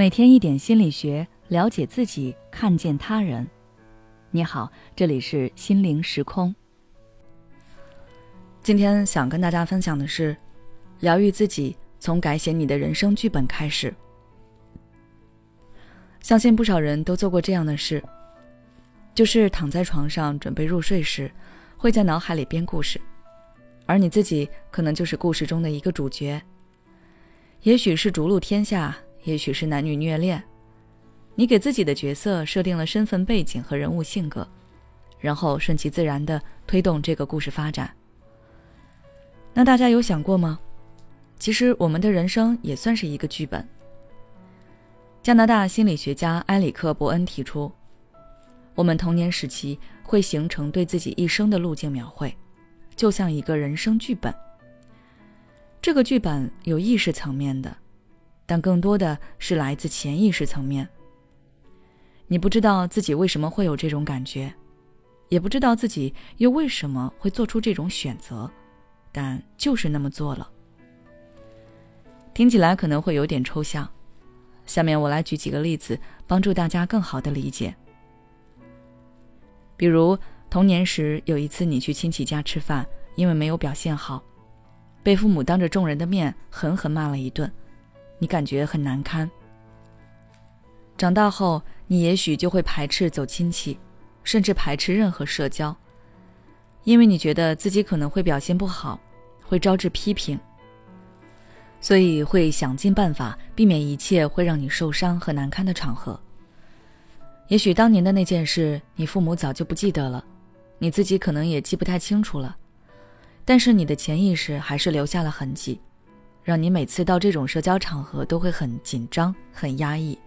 每天一点心理学，了解自己，看见他人。你好，这里是心灵时空。今天想跟大家分享的是，疗愈自己，从改写你的人生剧本开始。相信不少人都做过这样的事，就是躺在床上准备入睡时，会在脑海里编故事，而你自己可能就是故事中的一个主角。也许是逐鹿天下。也许是男女虐恋，你给自己的角色设定了身份背景和人物性格，然后顺其自然的推动这个故事发展。那大家有想过吗？其实我们的人生也算是一个剧本。加拿大心理学家埃里克·伯恩提出，我们童年时期会形成对自己一生的路径描绘，就像一个人生剧本。这个剧本有意识层面的。但更多的是来自潜意识层面。你不知道自己为什么会有这种感觉，也不知道自己又为什么会做出这种选择，但就是那么做了。听起来可能会有点抽象，下面我来举几个例子，帮助大家更好的理解。比如童年时有一次你去亲戚家吃饭，因为没有表现好，被父母当着众人的面狠狠骂了一顿。你感觉很难堪。长大后，你也许就会排斥走亲戚，甚至排斥任何社交，因为你觉得自己可能会表现不好，会招致批评，所以会想尽办法避免一切会让你受伤和难堪的场合。也许当年的那件事，你父母早就不记得了，你自己可能也记不太清楚了，但是你的潜意识还是留下了痕迹。让你每次到这种社交场合都会很紧张、很压抑。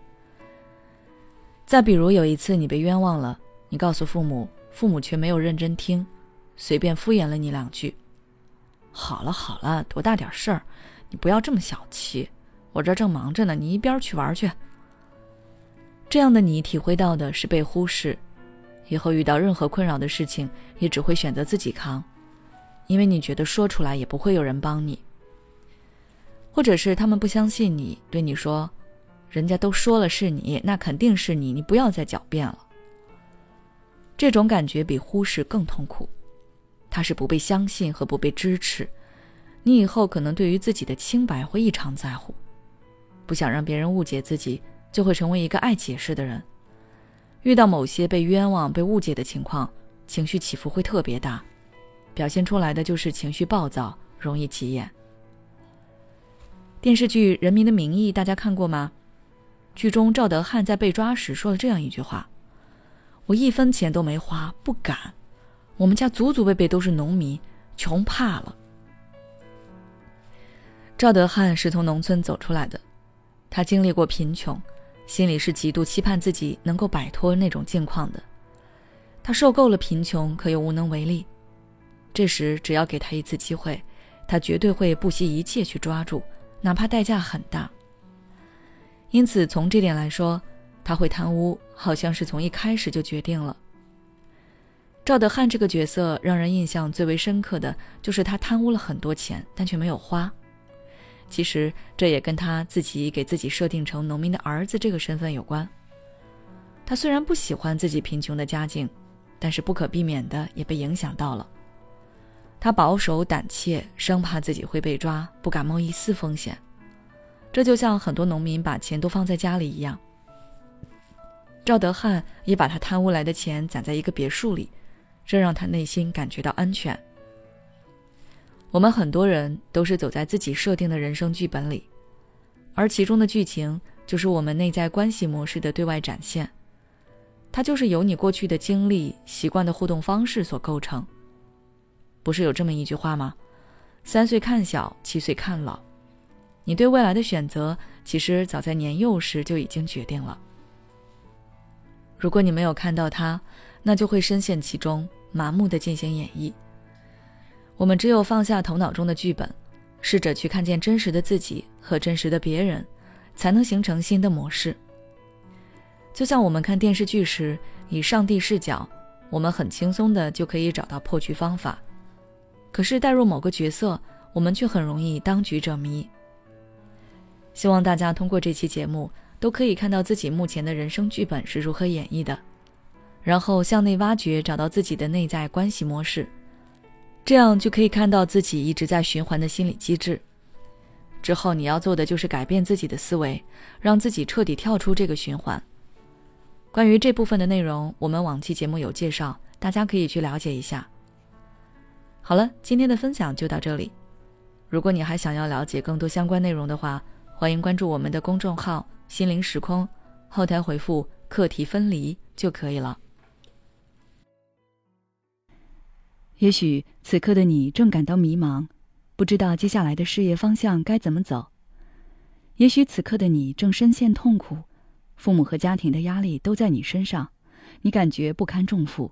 再比如有一次你被冤枉了，你告诉父母，父母却没有认真听，随便敷衍了你两句。好了好了，多大点事儿，你不要这么小气，我这正忙着呢，你一边去玩去。这样的你体会到的是被忽视，以后遇到任何困扰的事情，也只会选择自己扛，因为你觉得说出来也不会有人帮你。或者是他们不相信你，对你说：“人家都说了是你，那肯定是你，你不要再狡辩了。”这种感觉比忽视更痛苦，它是不被相信和不被支持。你以后可能对于自己的清白会异常在乎，不想让别人误解自己，就会成为一个爱解释的人。遇到某些被冤枉、被误解的情况，情绪起伏会特别大，表现出来的就是情绪暴躁，容易急眼。电视剧《人民的名义》，大家看过吗？剧中赵德汉在被抓时说了这样一句话：“我一分钱都没花，不敢。我们家祖祖辈辈都是农民，穷怕了。”赵德汉是从农村走出来的，他经历过贫穷，心里是极度期盼自己能够摆脱那种境况的。他受够了贫穷，可又无能为力。这时，只要给他一次机会，他绝对会不惜一切去抓住。哪怕代价很大。因此，从这点来说，他会贪污，好像是从一开始就决定了。赵德汉这个角色让人印象最为深刻的就是他贪污了很多钱，但却没有花。其实，这也跟他自己给自己设定成农民的儿子这个身份有关。他虽然不喜欢自己贫穷的家境，但是不可避免的也被影响到了。他保守胆怯，生怕自己会被抓，不敢冒一丝风险。这就像很多农民把钱都放在家里一样。赵德汉也把他贪污来的钱攒在一个别墅里，这让他内心感觉到安全。我们很多人都是走在自己设定的人生剧本里，而其中的剧情就是我们内在关系模式的对外展现，它就是由你过去的经历、习惯的互动方式所构成。不是有这么一句话吗？三岁看小，七岁看老。你对未来的选择，其实早在年幼时就已经决定了。如果你没有看到它，那就会深陷其中，麻木的进行演绎。我们只有放下头脑中的剧本，试着去看见真实的自己和真实的别人，才能形成新的模式。就像我们看电视剧时，以上帝视角，我们很轻松的就可以找到破局方法。可是带入某个角色，我们却很容易当局者迷。希望大家通过这期节目，都可以看到自己目前的人生剧本是如何演绎的，然后向内挖掘，找到自己的内在关系模式，这样就可以看到自己一直在循环的心理机制。之后你要做的就是改变自己的思维，让自己彻底跳出这个循环。关于这部分的内容，我们往期节目有介绍，大家可以去了解一下。好了，今天的分享就到这里。如果你还想要了解更多相关内容的话，欢迎关注我们的公众号“心灵时空”，后台回复“课题分离”就可以了。也许此刻的你正感到迷茫。不知道接下来的事业方向该怎么走，也许此刻的你正深陷痛苦，父母和家庭的压力都在你身上，你感觉不堪重负，